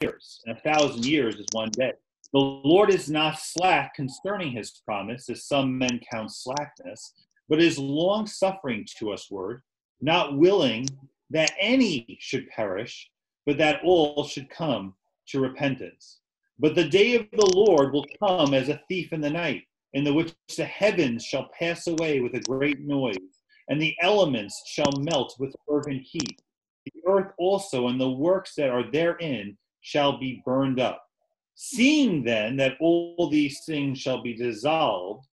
years, and a thousand years is one day. The Lord is not slack concerning his promise, as some men count slackness, but is long suffering to us, word, not willing that any should perish, but that all should come to repentance. But the day of the Lord will come as a thief in the night, in the which the heavens shall pass away with a great noise, and the elements shall melt with fervent heat. The earth also and the works that are therein shall be burned up. Seeing then that all these things shall be dissolved,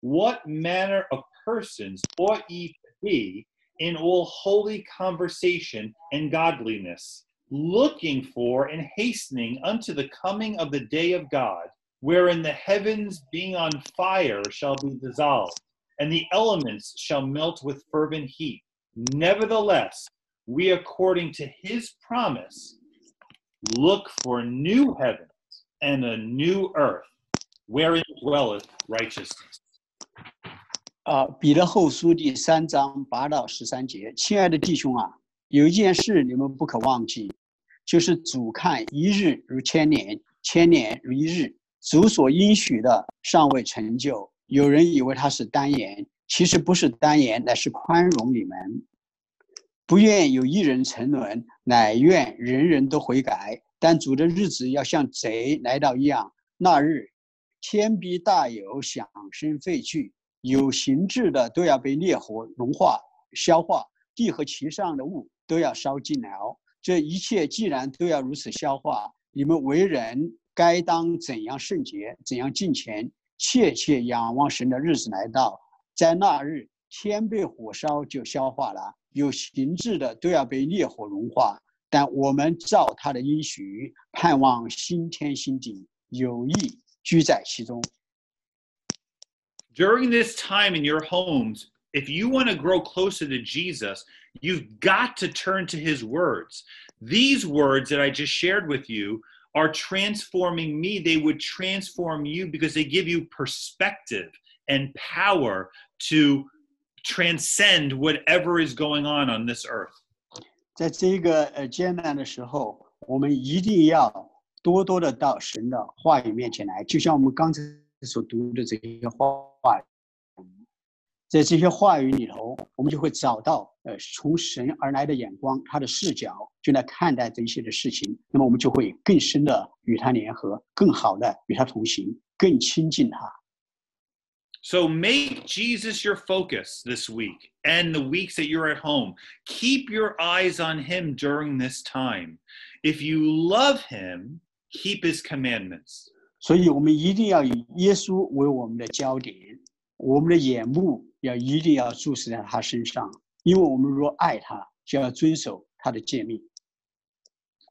what manner of persons ought ye to be in all holy conversation and godliness, looking for and hastening unto the coming of the day of God, wherein the heavens being on fire shall be dissolved, and the elements shall melt with fervent heat. Nevertheless, we, according to his promise, look for new heavens and a new earth, wherein dwelleth righteousness. 啊，彼得后书第三章八到十三节，亲爱的弟兄啊，有一件事你们不可忘记，就是主看一日如千年，千年如一日。主所应许的尚未成就，有人以为他是单言，其实不是单言，乃是宽容你们， 不愿有一人沉沦，乃愿人人都悔改。但主的日子要像贼来到一样，那日天必大有响声废去，有形质的都要被烈火融化消化，地和其上的物都要烧尽了。这一切既然都要如此消化，你们为人该当怎样圣洁，怎样敬虔，切切仰望神的日子来到，在那日天被火烧就消化了，有形质的都要被烈火融化。但我们照他的应许，盼望新天新地，有意居在其中。During this time in your homes, if you want to grow closer to Jesus, you've got to turn to his words. These words that I just shared with you are transforming me. They would transform you because they give you perspective and power to transcend whatever is going on on this earth. 在这个呃艰难的时候，我们一定要多多的到神的话语面前来，就像我们刚才所读的这些话，在这些话语里头，我们就会找到呃从神而来的眼光，他的视角就来看待这一些的事情，那么我们就会更深的与他联合，更好的与他同行，更亲近他。So make Jesus your focus this week and the weeks that you're at home. Keep your eyes on him during this time. If you love him, keep his commandments. 所以，我们一定要以耶稣为我们的焦点，我们的眼目要一定要注视在他身上，因为我们若爱他，就要遵守他的诫命。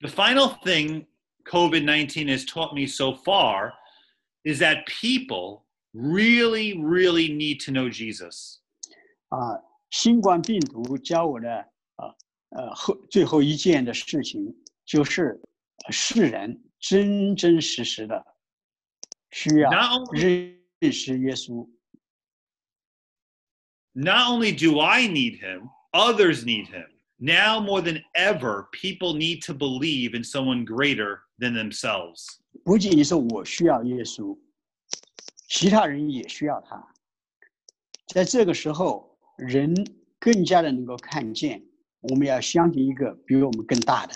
The final thing COVID 19 has taught me so far is that people really, really need to know Jesus. 啊，新冠病毒教我的啊呃后最后一件的事情，就是世人真真实实的需要 Not only, 认识耶稣。 not only do I need him, others need him. Now more than ever, people need to believe in someone greater than themselves. 不仅仅是我需要耶稣， 其他人也需要他。在这个时候，人更加的能够看见，我们要相信一个比我们更大的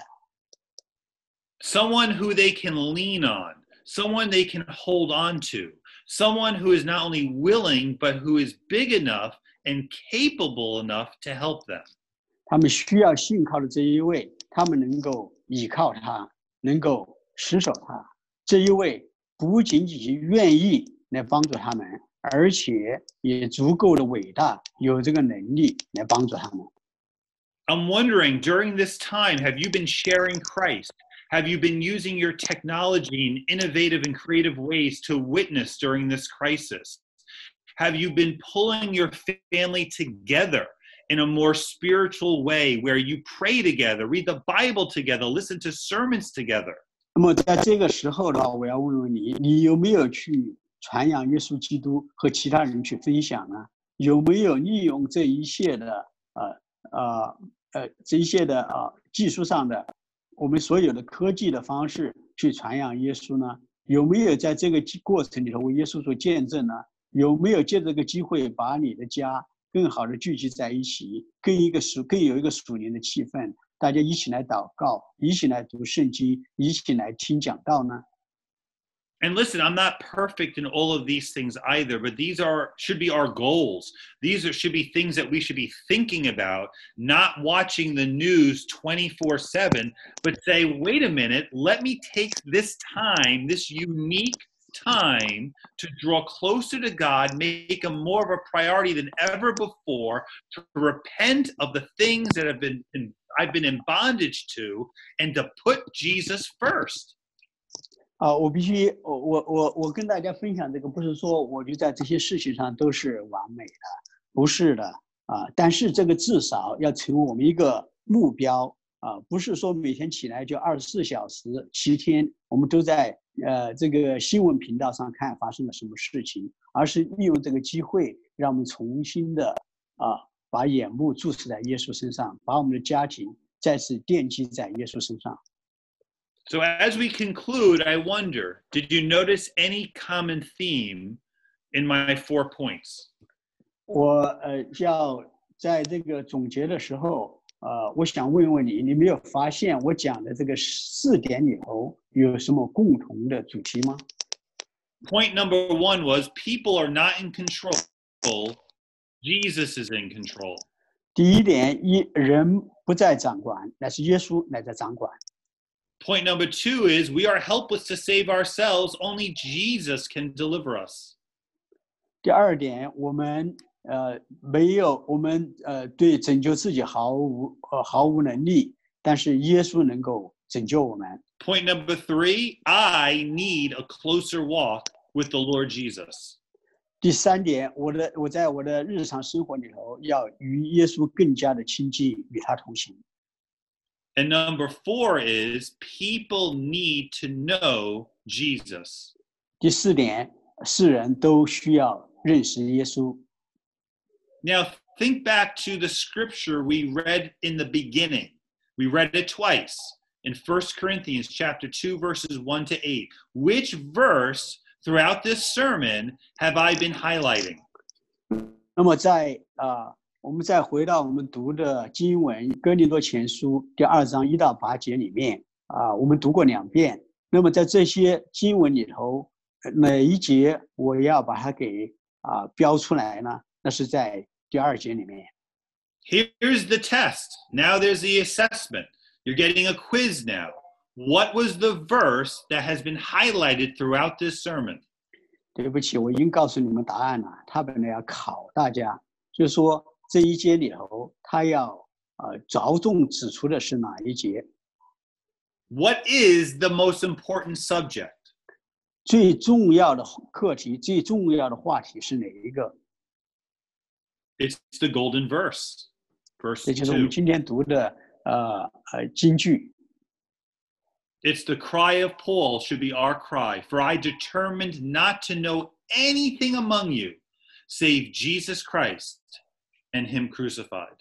，Someone who they can lean on, someone they can hold on to, someone who is not only willing, but who is big enough and capable enough to help them. 他们需要信靠的这一位，他们能够依靠他，能够持守他。这一位不仅仅是愿意来帮助他们，而且也足够的伟大，有这个能力来帮助他们。 I'm wondering during this time, have you been sharing Christ? Have you been using your technology in innovative and creative ways to witness during this crisis? Have you been pulling your family together in a more spiritual way where you pray together, read the Bible together, listen to sermons together? 那么在这个时候的话，我要问问你，你有没有去 传扬耶稣基督和其他人去分享呢？有没有利用这一切的呃呃呃这一切的呃技术上的我们所有的科技的方式去传扬耶稣呢？有没有在这个过程里头为耶稣做见证呢？有没有借这个机会把你的家更好的聚集在一起，更一个属更有一个属灵的气氛，大家一起来祷告，一起来读圣经，一起来听讲道呢？And listen, I'm not perfect in all of these things either, but these are should be our goals. These are, should be things that we should be thinking about, not watching the news 24/7, but say, "Wait a minute, let me take this time, this unique time to draw closer to God, make him more of a priority than ever before, to repent of the things that have been I've been in bondage to and to put Jesus first." 啊，我必须，我我我我跟大家分享这个，不是说我就在这些事情上都是完美的，不是的啊。但是这个至少要成为我们一个目标啊，不是说每天起来就二十四小时七天，我们都在呃这个新闻频道上看发生了什么事情，而是利用这个机会，让我们重新的啊把眼目注视在耶稣身上，把我们的家庭再次奠基在耶稣身上。So, as we conclude, I wonder did you notice any common theme in my four points? 我呃要在这个总结的时候，呃，我想问问你，你没有发现我讲的这个四点里头有什么共同的主题吗？Point number one was people are not in control. Jesus is in control. 第一点，一人不在掌管，乃是耶稣乃在掌管。 Point number two is we are helpless to save ourselves. Only Jesus can deliver us. 第二点，我们呃没有，我们呃对拯救自己毫无呃毫无能力，但是耶稣能够拯救我们。Point number three, I need a closer walk with the Lord Jesus. 第三点，我的我在我的日常生活里头要与耶稣更加的亲近，与他同行。 and number four is people need to know Jesus. 第四点，世人都需要认识耶稣。Now think back to the scripture we read in the beginning. We read it twice in 1 Corinthians chapter 2 verses 1 to 8. Which verse throughout this sermon have I been highlighting? 那么在啊 我们再回到我们读的经文《哥林多前书》第二章一到八节里面啊，我们读过两遍。那么在这些经文里头，每一节我要把它给啊标出来呢？那是在第二节里面。Here's the test. Now there's the assessment. You're getting a quiz now. What was the verse that has been highlighted throughout this sermon? 对不起，我已经告诉你们答案了。他本来要考大家，就是说。这一节里头，他要呃着重指出的是哪一节？What is the most important subject？最重要的课题、最重要的话题是哪一个？It's the golden verse. Verse 这就是我们今天读的呃呃金句。It's the cry of Paul should be our cry. For I determined not to know anything among you save Jesus Christ and him crucified.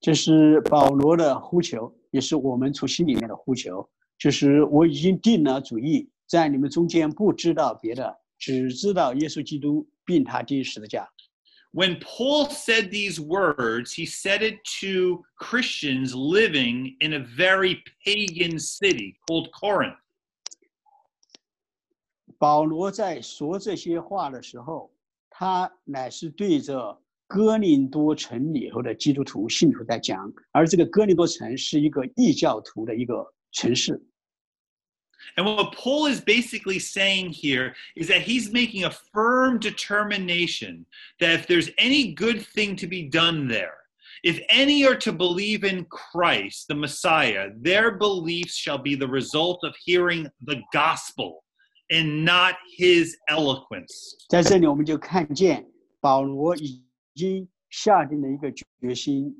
这是保罗的呼求，也是我们从心里面的呼求。就是我已经定了主意，在你们中间不知道别的，只知道耶稣基督并他钉十字架。When Paul said these words, he said it to Christians living in a very pagan city called Corinth. 保罗在说这些话的时候，他乃是对着 哥林多城里头的基督徒信徒在讲，而这个哥林多城是一个异教徒的一个城市。And what Paul is basically saying here is that he's making a firm determination that if there's any good thing to be done there, if any are to believe in Christ, the Messiah, their beliefs shall be the result of hearing the gospel and not his eloquence. 在这里，我们就看见保罗以 已经下定了一个决心，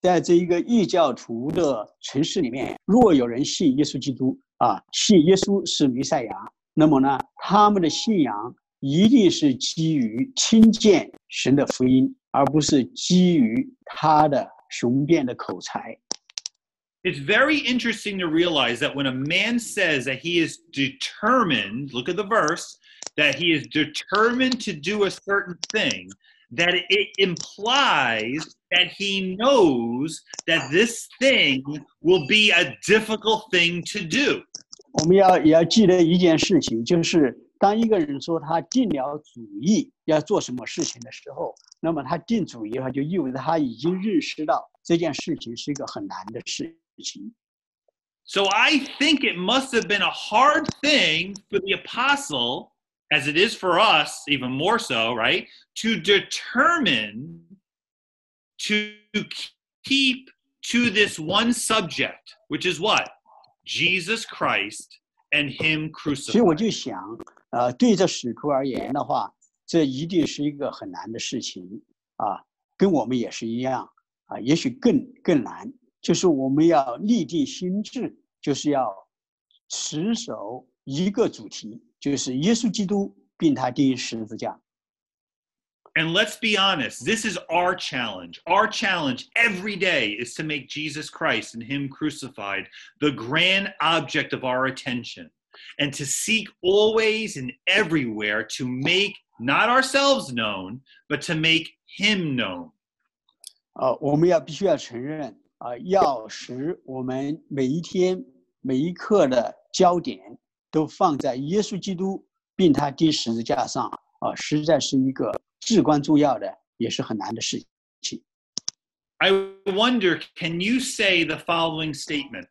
在这一个异教徒的城市里面，若有人信耶稣基督啊，信耶稣是弥赛亚，那么呢，他们的信仰一定是基于听见神的福音，而不是基于他的雄辩的口才。It's very interesting to realize that when a man says that he is determined, look at the verse, that he is determined to do a certain thing, that it implies that he knows that this thing will be a difficult thing to do. 我们要也要记得一件事情，就是当一个人说他定了主意要做什么事情的时候，那么他定主意的话，就意味着他已经认识到这件事情是一个很难的事情。 So I think it must have been a hard thing for the apostle, as it is for us, even more so, right? To determine to keep to this one subject, which is what? Jesus Christ and Him 所以我 crucified. 就想，呃，对这使徒而言的话，这一定是一个很难的事情啊，跟我们也是一样啊，也许更更难，就是我们要立定心智，就是要持守一个主题， 就是耶稣基督并他钉十字架。 And let's be honest, this is our challenge. Our challenge every day is to make Jesus Christ and Him crucified the grand object of our attention and to seek always and everywhere to make not ourselves known, but to make Him known. 呃，我们要必须要承认啊、要使我们每一天每一刻的焦点 都放在耶稣基督并他钉十字架上啊、实在是一个至关重要的，也是很难的事情。I wonder can you say the following statement?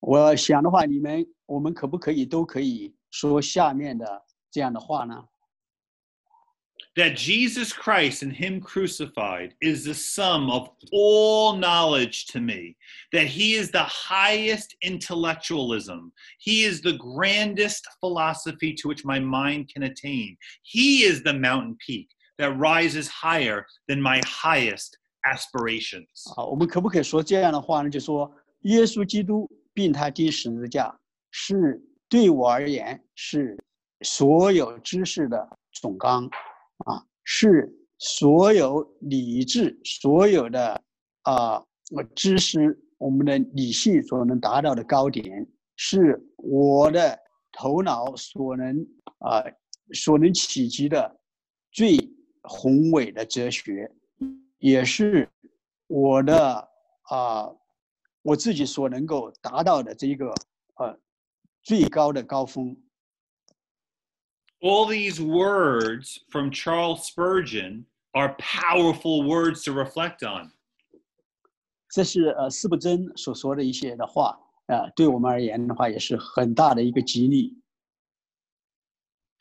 我想的话，你们我们可不可以都可以说下面的这样的话呢？that Jesus Christ and Him crucified is the sum of all knowledge to me, that He is the highest intellectualism, He is the grandest philosophy to which my mind can attain, He is the mountain peak that rises higher than my highest aspirations. 啊，我们可不可以说这样的话呢？就说耶稣基督并他钉十字架是对我而言是所有知识的总纲 啊，是所有理智、所有的啊呃知识，我们的理性所能达到的高点，是我的头脑所能啊、所能企及的最宏伟的哲学，也是我的啊、我自己所能够达到的这一个呃最高的高峰。All these words from Charles Spurgeon are powerful words to reflect on. 这是呃斯布真所说的一些的话啊、对我们而言的话也是很大的一个激励。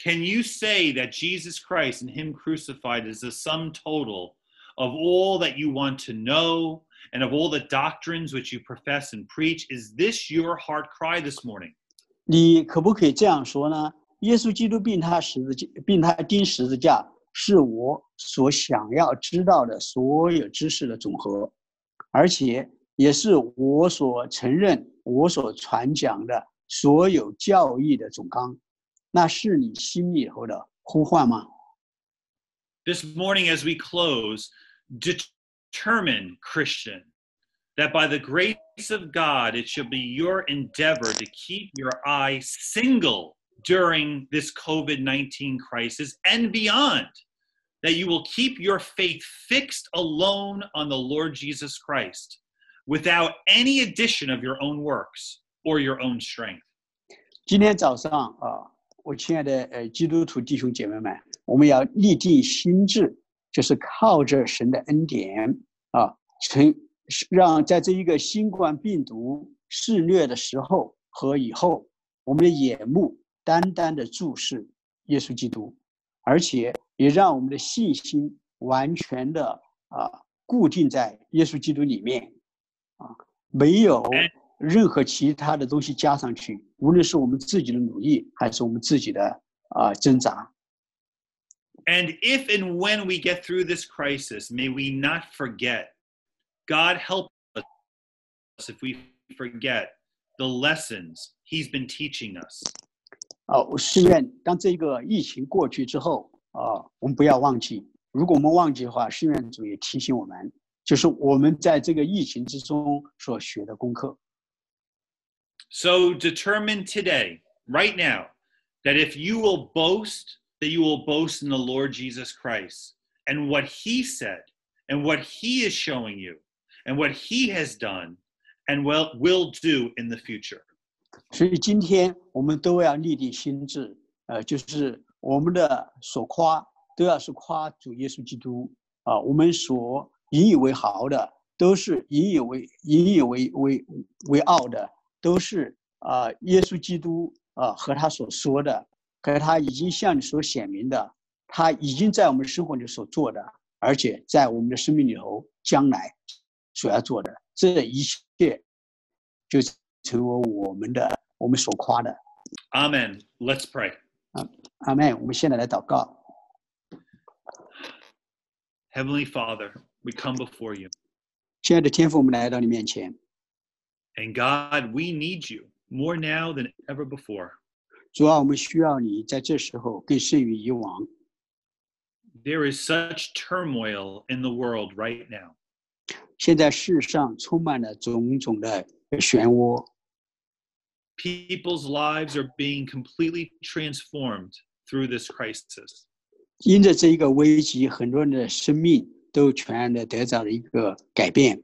Can you say that Jesus Christ and Him crucified is the sum total of all that you want to know and of all the doctrines which you profess and preach? Is this your heart cry this morning? 你可不可以这样说呢？ 耶稣基督并他十字架，并他钉十字架，是我所想要知道的所有知识的总和，而且也是我所承认、我所传讲的所有教义的总纲。那是你心里头的呼唤吗？ This morning, as we close, determine, Christian, that by the grace of God, it shall be your endeavor to keep your eye single during this COVID 19 crisis and beyond. That you will keep your faith fixed alone on the Lord Jesus Christ without any addition of your own works or your own strength. 今天早上啊，我亲爱的呃基督徒弟兄姐妹们，我们要立定心智，就是靠着神的恩典啊，成让在这一个新冠病毒肆虐的时候和以后，我们的眼目 单单的注视耶稣基督，而且也让我们的信心完全的啊固定在耶稣基督里面啊，没有任何其他的东西加上去，无论是我们自己的努力，还是我们自己的啊挣扎。 And if and when we get through this crisis, may we not forget. God help us if we forget the lessons He's been teaching us. 啊，我誓愿当这个疫情过去之后啊，我们不要忘记。如果我们忘记的话，誓愿主也提醒我们 就是我们在这个疫情之中所学的功课。 So determine today, right now, that if you will boast, that you will boast in the Lord Jesus Christ and what he said and what he is showing you and what he has done and will, will do in the future. 所以今天我们都要立定心志，呃，就是我们的所夸都要是夸主耶稣基督啊、我们所引以为豪的都是引以为引以为为为傲的，都是啊、耶稣基督啊、和他所说的，和他已经向你所显明的，他已经在我们生活里所做的，而且在我们的生命里头将来所要做的，这一切就是我们的我们所夸的。 Amen. Let's pray. 阿妹，我们现在来祷告。 Heavenly Father, we come before you. 亲爱的天父，我们来到你面前， And God, we need you more now than ever before. 主啊，我们需要你，在这时候更胜于以往。 There is such turmoil in the world right now. 现在世上充满了种种的漩涡， People's lives are being completely transformed through this crisis. 因着这一个危机，很多人的生命都全然的得到了一个改变。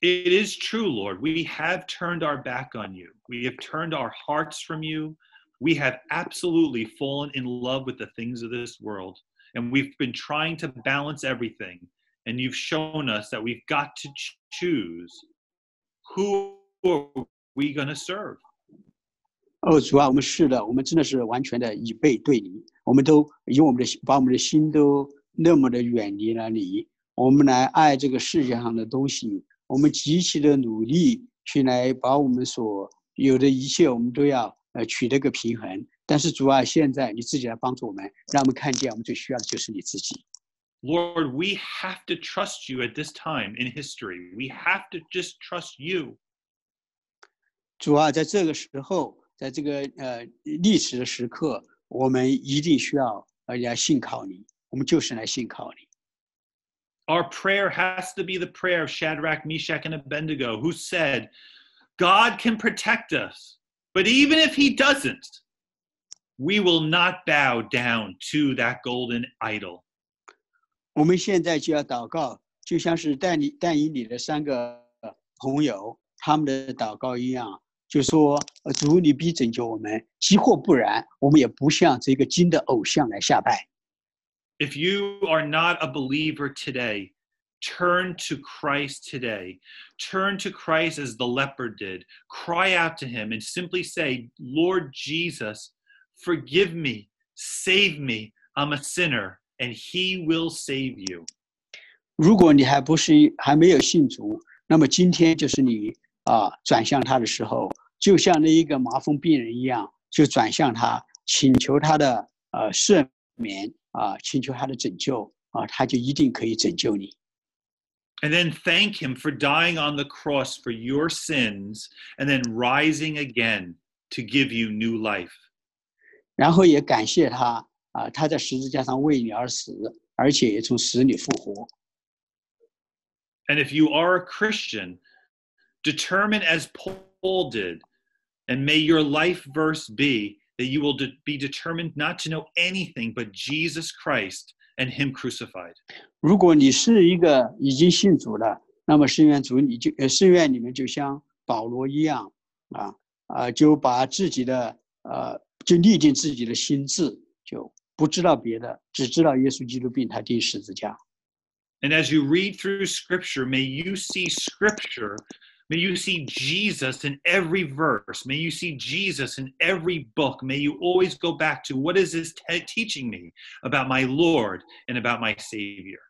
It is true, Lord. We have turned our back on you. We have turned our hearts from you. We have absolutely fallen in love with the things of this world. And we've been trying to balance everything. And you've shown us that we've got to ch- choose who are we going to serve? 哦，主啊，我们是的，我们真的是完全的以背对你，我们都以我们的心把我们的心都那么的远离了你，我们来爱这个世界上的东西，我们极其的努力去来把我们所有的一切，我们都要呃取得个平衡。但是主啊，现在你自己来帮助我们，让我们看见我们最需要的就是你自己。 Lord, we have to trust you at this time in history. We have to just trust you. 主啊，在这个时候，在这个呃历史的时刻，我们一定需要呃来信靠你，我们就是来信靠你。 Our prayer has to be the prayer of Shadrach, Meshach, and Abednego, who said, God can protect us, but even if he doesn't, we will not bow down to that golden idol. 我们现在就要祷告，就像是带你带领你的三个朋友他们的祷告一样， 就说：“呃主，你必拯救我们，即或不然，我们也不向这个金的偶像来下拜。 If you are not a believer today, turn to Christ today. Turn to Christ as the leper did. Cry out to him and simply say, Lord Jesus, forgive me, save me. I'm a sinner, and he will save you. 如果你还不是还没有信主，那么今天就是你 啊转向他的时候，就像那一个麻风病人一样，就转向他，请求他的呃赦免啊，请求他的拯救啊，他就一定可以拯救你。 And then thank him for dying on the cross for your sins and then rising again to give you new life. 然后也感谢他啊，他在十字架上为你而死，而且也从死里复活。 And if you are a Christian, determine as Paul did, and may your life verse be that you will de- be determined not to know anything but Jesus Christ and Him crucified. 如果你是一个已经信主了，那么圣愿主你就呃圣愿你们就像保罗一样啊啊，就把自己的呃就立定自己的心智，就不知道别的，只知道耶稣基督并他钉十字架。 And as you read through Scripture, may you see Scripture, may you see Jesus in every verse, may you see Jesus in every book. May you always go back to what is this te- teaching me about my Lord and about my Savior.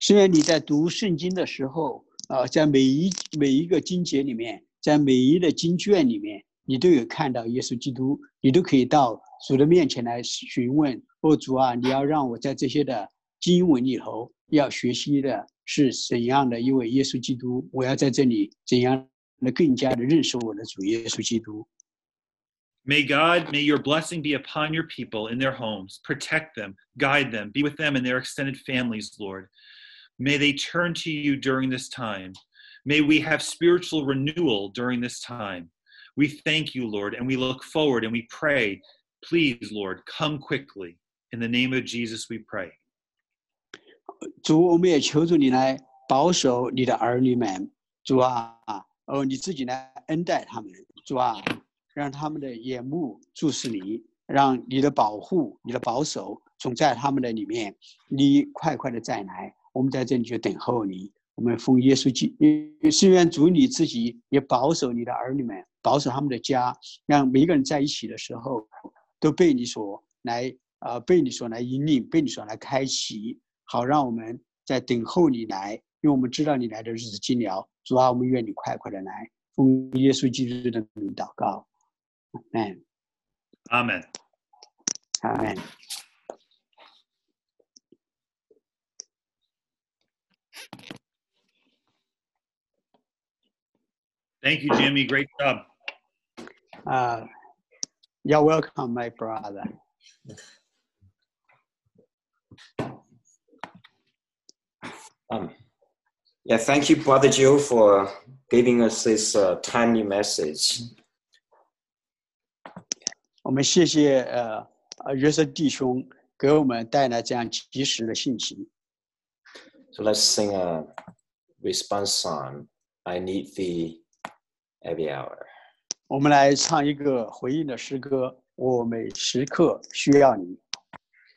虽然你在读圣经的时候，啊，在每一每一个经节里面，在每一个经卷里面，你都有看到耶稣基督，你都可以到主的面前来询问：哦，主啊，你要让我在这些的 经文里头要学习的是怎样的一位耶稣基督？我要在这里怎样的更加的认识我的主耶稣基督？ May God, may your blessing be upon your people in their homes. Protect them, guide them, be with them and their extended families, Lord. May they turn to you during this time. May we have spiritual renewal during this time. We thank you, Lord, and we look forward and we pray, please, Lord, come quickly. In the name of Jesus, we pray. 主，我们也求助你来保守你的儿女们，主啊，哦，你自己来恩待他们，主啊，让他们的眼目注视你，让你的保护、你的保守总在他们的里面。你快快的再来，我们在这里就等候你。我们奉耶稣基，虽愿主你自己也保守你的儿女们，保守他们的家，让每一个人在一起的时候都被你所来啊、被你所来引领，被你所来开启，好让我们在等候你来，因为我们知道你来的日子近了。主啊，我们愿你快快的来，奉耶稣基督的名祷告，阿门， Amen. 阿门。 Thank you, Jimmy. Great job. 啊、y o u r welcome, my brother. Um, yeah, thank you, Brother Joe, for giving us this uh, timely message. 我们谢谢呃呃约瑟弟兄给我们带来这样及时的信息。 So let's sing a response song. I need thee every hour. 我们来唱一个回应的诗歌，我每时刻需要你。